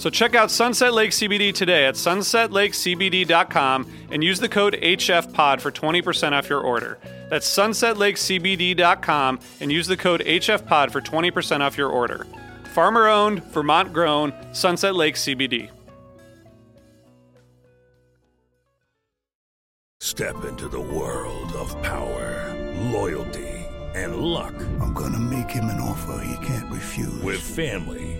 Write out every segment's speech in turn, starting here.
So check out Sunset Lake CBD today at sunsetlakecbd.com and use the code HFPOD for 20% off your order. That's sunsetlakecbd.com and use the code HFPOD for 20% off your order. Farmer owned, Vermont grown, Sunset Lake CBD. Step into the world of power, loyalty, and luck. I'm gonna make him an offer he can't refuse. With family,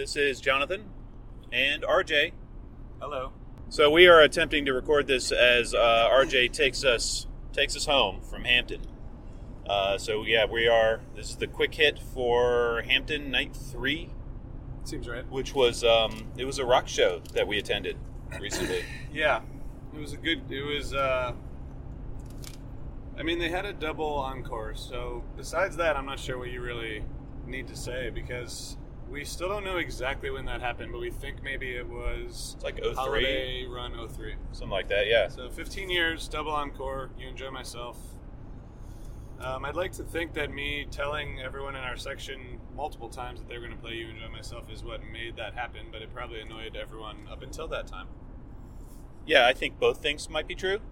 This is Jonathan and RJ. Hello. So we are attempting to record this as uh, RJ takes us takes us home from Hampton. Uh, so yeah, we are. This is the quick hit for Hampton Night Three, Seems right. which was um, it was a rock show that we attended recently. Yeah, it was a good. It was. uh I mean, they had a double encore. So besides that, I'm not sure what you really need to say because we still don't know exactly when that happened, but we think maybe it was It's like 03, holiday run 03. something like that. Yeah. So 15 years, double encore. You enjoy myself. Um, I'd like to think that me telling everyone in our section multiple times that they were going to play You Enjoy Myself is what made that happen, but it probably annoyed everyone up until that time. Yeah, I think both things might be true.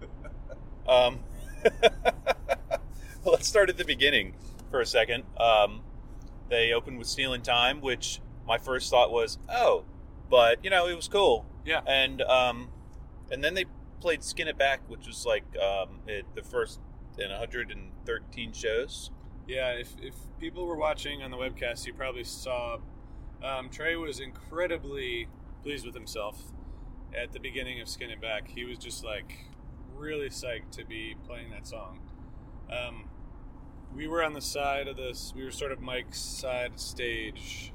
Um, well, let's start at the beginning for a second. Um, they opened with Stealing Time, which my first thought was, oh, but you know, it was cool. Yeah. And um, and then they played Skin It Back, which was like um, it, the first in 113 shows. Yeah, if, if people were watching on the webcast, you probably saw um, Trey was incredibly pleased with himself at the beginning of Skin It Back. He was just like really psyched to be playing that song. Um, we were on the side of this. We were sort of Mike's side stage,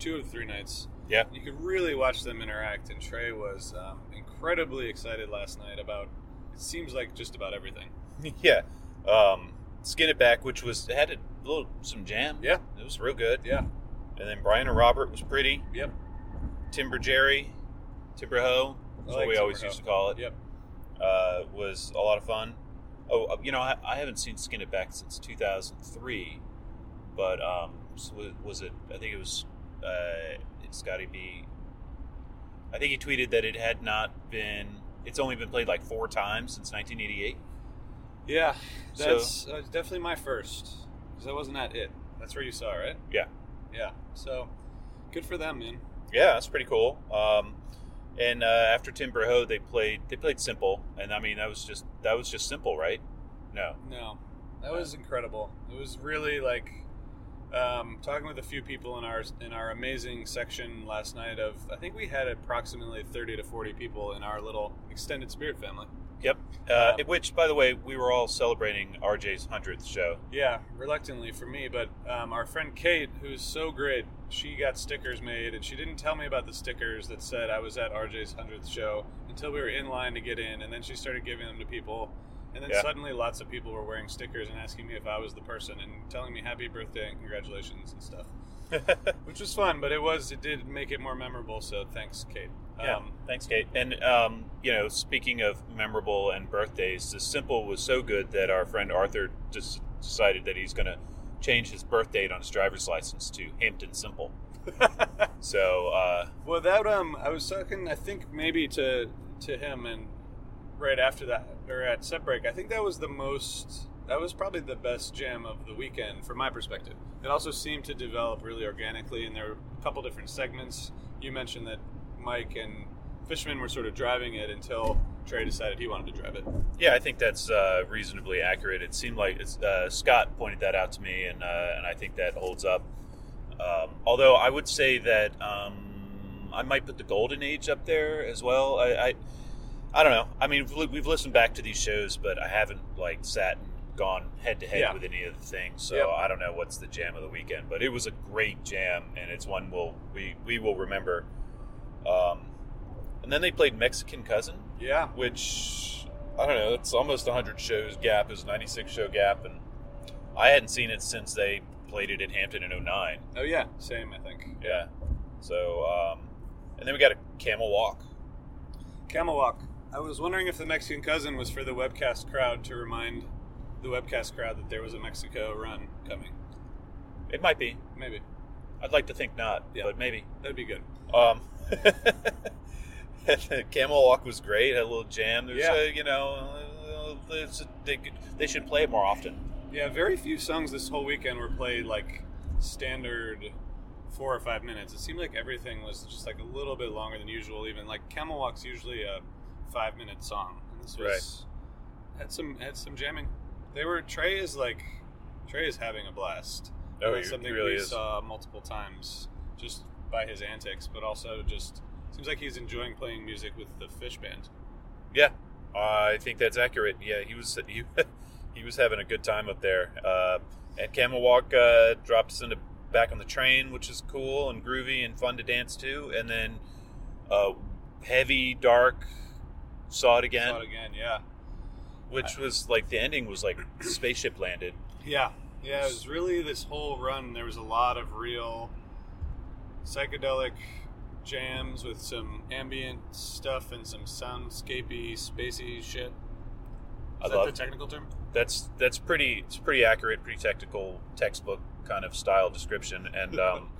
two of three nights. Yeah. You could really watch them interact, and Trey was um, incredibly excited last night about. It seems like just about everything. yeah. Um, Skin It Back, which was had a little some jam. Yeah. It was real good. Yeah. And then Brian and Robert was pretty. Yep. Timber Jerry, Timber Ho, that's I what like we always Timber used to call it. Yep. Uh, was a lot of fun. Oh, uh, you know, I, I haven't seen Skin It Back since 2003, but um, so was, it? I think it was. Uh, it's got to be. I think he tweeted that it had not been. It's only been played like four times since 1988. Yeah. So- That's uh, definitely my first because I wasn't at it. That's where you saw, it, right? Yeah. Yeah. So, good for them, man. Yeah, that's pretty cool. Um, and uh, after Timber Ho, they played they played simple, and I mean that was just that was just simple, right? No. No, that was incredible. It was really like um, talking with a few people in our in our amazing section last night. Of I think we had approximately thirty to forty people in our little extended spirit family. Yep. Uh, Um, which, by the way, we were all celebrating RJ's hundredth show. Yeah, reluctantly for me, but um, our friend Kate, who's so great, she got stickers made, and she didn't tell me about the stickers that said I was at RJ's hundredth show until we were in line to get in, and then she started giving them to people, and then Yeah. suddenly lots of people were wearing stickers and asking me if I was the person and telling me happy birthday and congratulations and stuff, which was fun, but it was it did make it more memorable. So thanks, Kate. Yeah. Um, Thanks, Kate. And um, you know, speaking of memorable and birthdays, the simple was so good that our friend Arthur just decided that he's going to change his birth date on his driver's license to Hampton Simple. so uh, Well, that um, I was talking. I think maybe to to him, and right after that, or at set break, I think that was the most. That was probably the best jam of the weekend, from my perspective. It also seemed to develop really organically, and there were a couple different segments. You mentioned that Mike and Fishman were sort of driving it until Trey decided he wanted to drive it. Yeah, I think that's uh, reasonably accurate. It seemed like it's, uh, Scott pointed that out to me, and uh, and I think that holds up. Um, although I would say that um, I might put the Golden Age up there as well. I, I I don't know. I mean, we've we've listened back to these shows, but I haven't like sat and gone head to head with any of the things. So Yep. I don't know what's the jam of the weekend, but it was a great jam, and it's one we'll we we will remember. Um, and then they played Mexican Cousin Yeah, which I don't know. It's almost 100 shows gap. Is 96 show gap, and I hadn't seen it since they played it at Hampton in 09. oh yeah, same. I think. Yeah. So, um, and then we got a camel walk. Camel Walk. I was wondering if the Mexican cousin was for the webcast crowd to remind the webcast crowd that there was a Mexico run coming. It might be. Maybe I'd like to think not, Yeah. but maybe. that'd be good. Um, the camel walk was great. Had a little jam. There's, Yeah. a, you know, uh, a, they, could- they should play it more often. Yeah, very few songs this whole weekend were played like standard four or five minutes. It seemed like everything was just like a little bit longer than usual. Even like Camel Walk's usually a five minute song, and this was had some had some jamming. They were Trey is like Trey is having a blast. Oh, That's something really we is. saw multiple times just by his antics, but also just seems like he's enjoying playing music with the Phish Band. Yeah, I think that's accurate. Yeah, he was he, he was having a good time up there. Uh, and Camel Walk uh, dropped us into back on the train, which is cool and groovy and fun to dance to. And then uh, heavy, dark, saw it again, Saw it again, yeah. which was like the ending was like spaceship landed. Yeah, yeah. It was really this whole run. There was a lot of real psychedelic jams with some ambient stuff and some soundscapey, spacey shit. I Is that love the technical term? that's that's pretty it's pretty accurate, pretty technical textbook kind of style description, and um,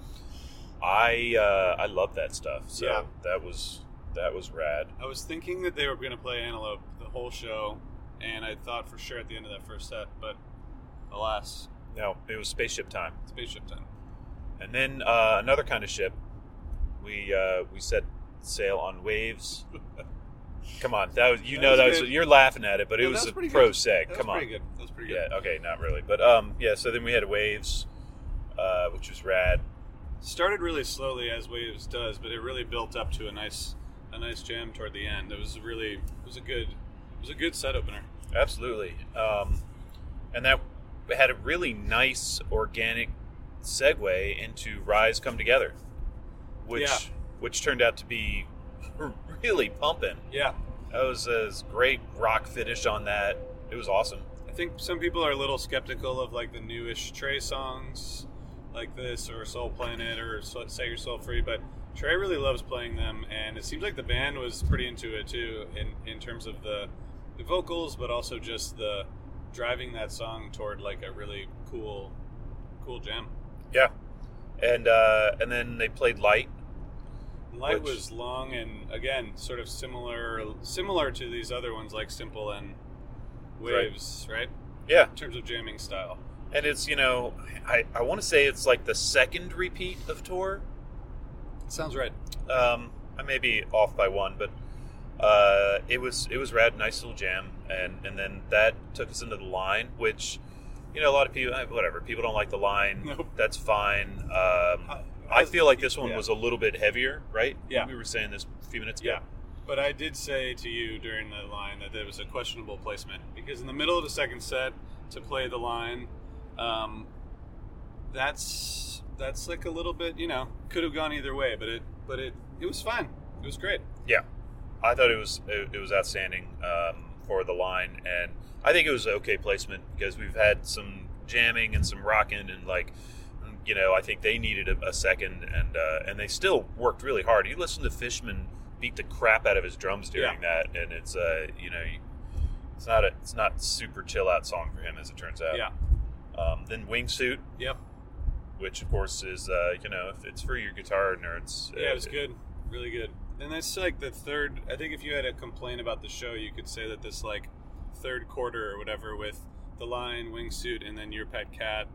I uh, I love that stuff. So Yeah. that was that was rad. I was thinking that they were going to play Antelope the whole show, and I thought for sure at the end of that first set, but alas, No, it was spaceship time, spaceship time. and then uh, another kind of ship. We uh, we set sail on waves. Come on, that was you That know was that was you're laughing at it, but it was, was a pro good. seg. That Come was on, pretty good. That was pretty good. yeah, okay, not really, but um, yeah. So then we had waves, uh, which was rad. started really slowly as waves does but it really built up to a nice a nice jam toward the end it was really it was a good it was a good set opener Absolutely. Um, and that had a really nice organic segue into Rise Come Together, which Yeah. which turned out to be really pumping. Yeah. That was a great rock finish on that. It was awesome. I think some people are a little skeptical of like the newish Trey songs like this or Soul Planet or Set Your Soul Free, but Trey really loves playing them, and it seems like the band was pretty into it too in, in terms of the, the vocals, but also just the driving that song toward like a really cool, cool jam. Yeah, and uh, and then they played Light. Light Which- was long and again sort of similar similar to these other ones like Simple and Waves, right? Yeah, In terms of jamming style. and it's you know I I want to say it's like the second repeat of tour. Sounds right. Um, I may be off by one, but uh, it was it was rad, nice little jam, and and then that took us into the line, which you know a lot of people, eh, whatever, people don't like the line. Nope. That's fine. Um, I- feel like this one yeah. was a little bit heavier, right? Yeah. we were saying this a few minutes ago. Yeah. But I did say to you during the line that there was a questionable placement because in the middle of the second set to play the line, um, that's that's like a little bit you know could have gone either way, but it but it it was fine. It was great. Yeah, I thought it was it, it was outstanding um, for the line, and I think it was okay placement because we've had some jamming and some rocking, and like you know, I think they needed a, a second, and uh, and they still worked really hard. You listen to Fishman beat the crap out of his drums during that, and it's uh, you know, you, it's not a it's not super chill out song for him as it turns out. Yeah. Um, then Wingsuit, Yep. which of course is uh, you know, if it's for your guitar nerds. Yeah, uh, it was good. Really good. And that's like the third. I think if you had a complaint about the show, you could say that this like third quarter or whatever with the line, wingsuit, and then your pet cat,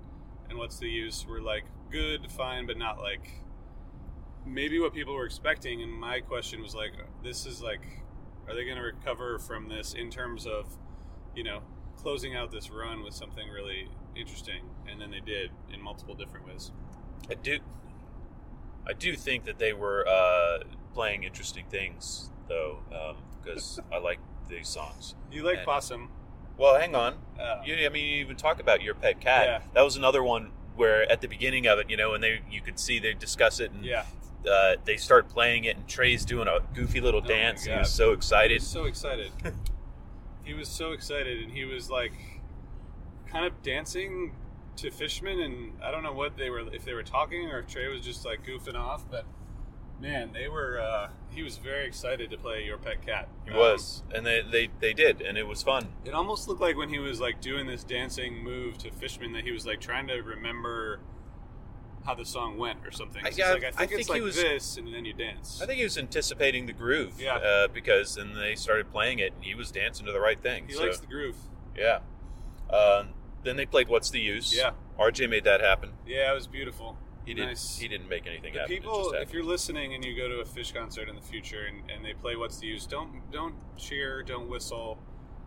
and what's the use were like good, fine, but not like maybe what people were expecting. And my question was like, this is like, are they going to recover from this in terms of, you know, closing out this run with something really interesting? And then they did in multiple different ways. I do. I do think that they were uh, playing interesting things, though, because I like these songs. You like And- Possum? Well, hang on. Uh, You, I mean, you even talk about your pet cat. Yeah. That was another one where at the beginning of it, you know, and they you could see they discuss it, and yeah. uh, they start playing it, and Trey's doing a goofy little Oh dance. He was so He excited. was so excited. he was so excited, and he was like, kind of dancing to Fishman, and I don't know what they were, if they were talking or if Trey was just like goofing off, but man, they were. Uh, he was very excited to play Your Pet Cat. He Um, was, and they, they they did, and it was fun. It almost looked like when he was like doing this dancing move to Fishman that he was like trying to remember how the song went or something. I- yeah, like, I I think, think it's he like was- this, and then you dance. I think he was anticipating the groove, Yeah. uh, because then they started playing it, and he was dancing to the right thing. he so. likes the groove. Yeah. Um, then they played "What's the Use." Yeah. RJ made that happen. Yeah, it was beautiful. He didn't. Nice. He didn't make anything The happen. People, if you're listening and you go to a Phish concert in the future and, and they play "What's the Use," don't don't cheer, don't whistle,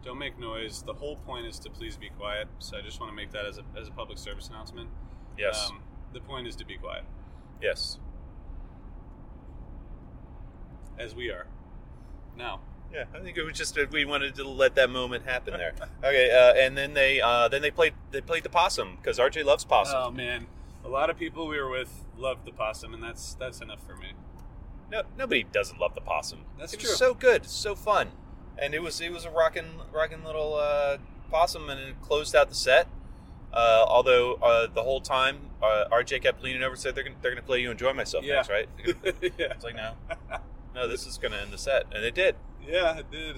don't make noise. The whole point is to please be quiet. So I just want to make that as a as a public service announcement. yes, Um, the point is to be quiet, yes, as we are now. yeah. I think it was just that we wanted to let that moment happen there. okay, uh, and then they uh, then they played they played the possum because RJ loves possum. Oh man, a lot of people we were with loved the possum, and that's that's enough for me. no, nobody doesn't love the possum. That's it true. was so good, so fun, and it was it was a rocking rocking little uh, possum, and it closed out the set. Uh, although uh, the whole time uh, RJ kept leaning over and said they're gonna, they're going to play you enjoy myself Yeah. next, right? yeah, It's like no, no, this is going to end the set, and it did. yeah, it did.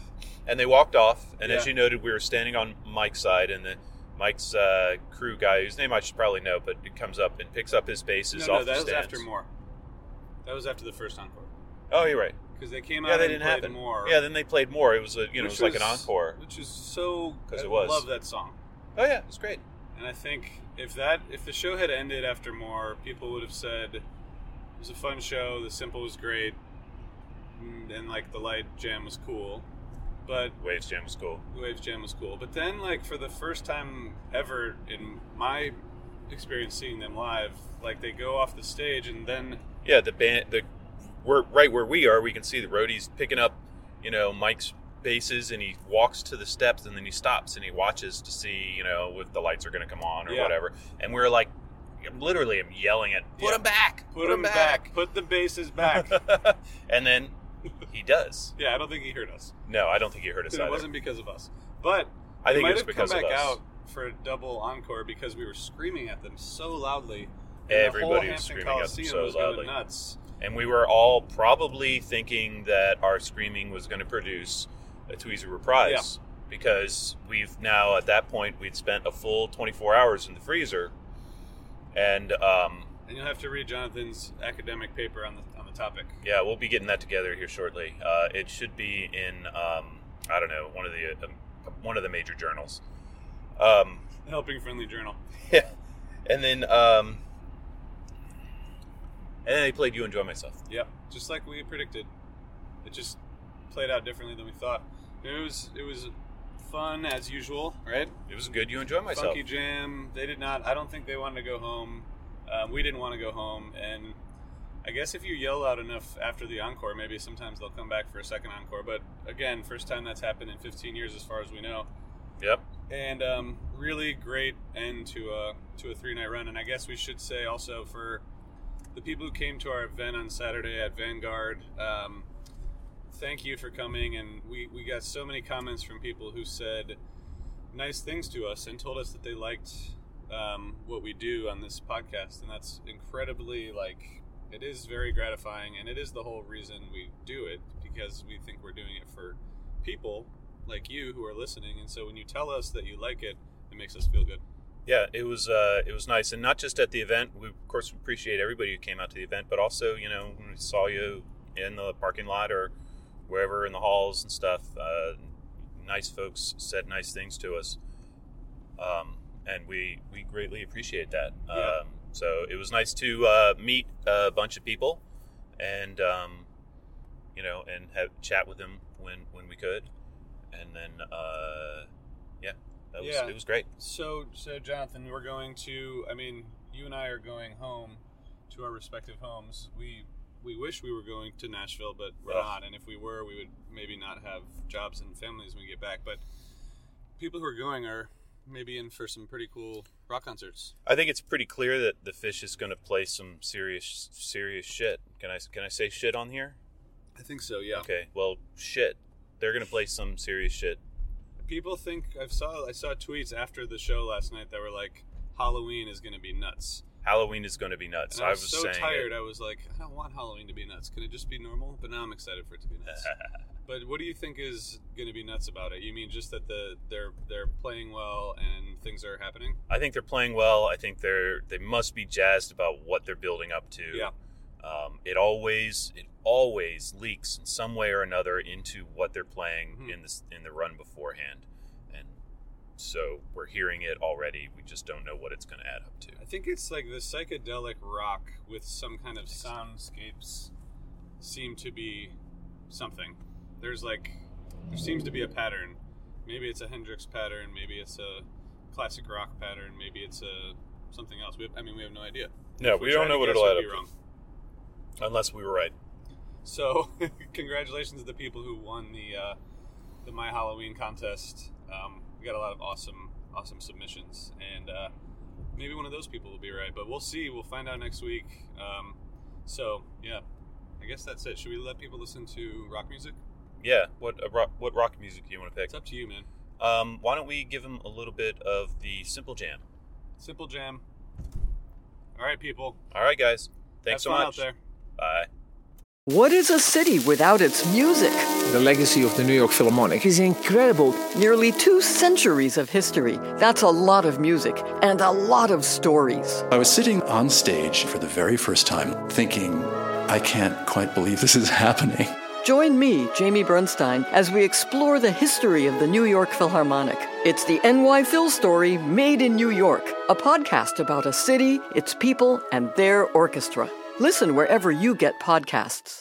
And they walked off. And as you noted, we were standing on Mike's side, and the Mike's uh, crew guy, whose name I should probably know, but it comes up and picks up his basses No, off no, the that was after more. That was after the first encore Oh, you're right. because they came out Yeah, they and didn't played happen. more. Yeah, then they played more. It was a you know, it which was like an encore. which is so. 'Cause I it was. love that song, Oh yeah, it's great. and I think if that if the show had ended after more, people would have said it was a fun show. The simple was great, mm, and like the light jam was cool, but Waves Jam was cool. Waves Jam was cool. But then, like for the first time ever in my experience seeing them live, like they go off the stage and then Yeah, the band, the we're right where we are. We can see the roadies picking up, you know, Mike's bases and he walks to the steps and then he stops and he watches to see you know if the lights are going to come on or Yeah. whatever. And we're like, literally, I'm yelling at put Yeah. him back, Put, him back. Put the bases back. and then he does. yeah, I don't think he heard us. No, I don't think he heard us It either. wasn't because of us. But I think might it was have because come of back us. out for a double encore because we were screaming at them so loudly. and Everybody the whole was Hampton screaming at them Coliseum so was going loudly. nuts. And we were all probably thinking that our screaming was going to produce a Tweezer reprise. Because we've now, at that point, we'd spent a full 24 hours in the freezer. And um, And you'll have to read Jonathan's academic paper on the the topic. yeah, we'll be getting that together here shortly. Uh, it should be in, um, I don't know, one of the um, one of the major journals. Um, Helping Friendly Journal. Yeah. And then um and then they played You Enjoy Myself. Yep, just like we predicted. It just played out differently than we thought. It was it was fun as usual, right? It was good You Enjoy Myself. Funky Jam. They did not. I don't think they wanted to go home. Um, we didn't want to go home, and I guess if you yell out enough after the encore, maybe sometimes they'll come back for a second encore. But again, first time that's happened in 15 years, as far as we know. Yep. And um, really great end to a to a three night run. And I guess we should say also for the people who came to our event on Saturday at Vanguard. Um, thank you for coming, and we, we got so many comments from people who said nice things to us and told us that they liked um, what we do on this podcast, and that's incredibly like it is very gratifying, and it is the whole reason we do it because we think we're doing it for people like you who are listening, and so when you tell us that you like it, it makes us feel good. Yeah, it was uh it was nice and not just at the event. We of course appreciate everybody who came out to the event, but also, you know, when we saw you in the parking lot or wherever in the halls and stuff, uh nice folks said nice things to us. Um and we we greatly appreciate that. Yeah. Um so it was nice to uh meet a bunch of people and um you know, and have chat with them when when we could. And then uh yeah, that was Yeah. it was great. So, so Jonathan, we're going to. I mean, you and I are going home to our respective homes. We we wish we were going to Nashville, but we're not. And if we were, we would maybe not have jobs and families when we get back. But people who are going are maybe in for some pretty cool rock concerts. I think it's pretty clear that the Phish is going to play some serious, serious shit. Can I can I say shit on here? I think so. Yeah. Okay. Well, shit. They're going to play some serious shit. People think I saw I saw tweets after the show last night that were like Halloween is going to be nuts. Halloween is going to be nuts. And I was, was so tired. it. I was like, I don't want Halloween to be nuts. Can it just be normal? But now I'm excited for it to be nuts. but what do you think is going to be nuts about it? You mean just that the they're they're playing well and things are happening? I think they're playing well. I think they're they must be jazzed about what they're building up to. Yeah. Um, it always it always leaks in some way or another into what they're playing Mhm. in this in the run beforehand, and so we're hearing it already. We just don't know what it's going to add up to. I think it's like the psychedelic rock with some kind of soundscapes seem to be something. There's like there seems to be a pattern. Maybe it's a Hendrix pattern. Maybe it's a classic rock pattern. Maybe it's a something else. We have, I mean, we have no idea. No, we don't know what it'll add up wrong. Unless we were right. So, congratulations to the people who won the uh, the My Halloween contest. Um, we got a lot of awesome, awesome submissions, and uh, maybe one of those people will be right. But we'll see. We'll find out next week. Um, so, yeah, I guess that's it. Should we let people listen to rock music? Yeah. What uh, rock, what rock music do you want to pick? It's up to you, man. Um, why don't we give them a little bit of the Simple Jam? Simple Jam. All right, people. All right, guys. Thanks Have so fun much. out there. Bye. What is a city without its music? The legacy of the New York Philharmonic is incredible. Nearly two centuries of history. That's a lot of music and a lot of stories. I was sitting on stage for the very first time thinking, I can't quite believe this is happening. Join me, Jamie Bernstein, as we explore the history of the New York Philharmonic. It's the NY Phil story made in New York, a podcast about a city, its people, and their orchestra. Listen wherever you get podcasts.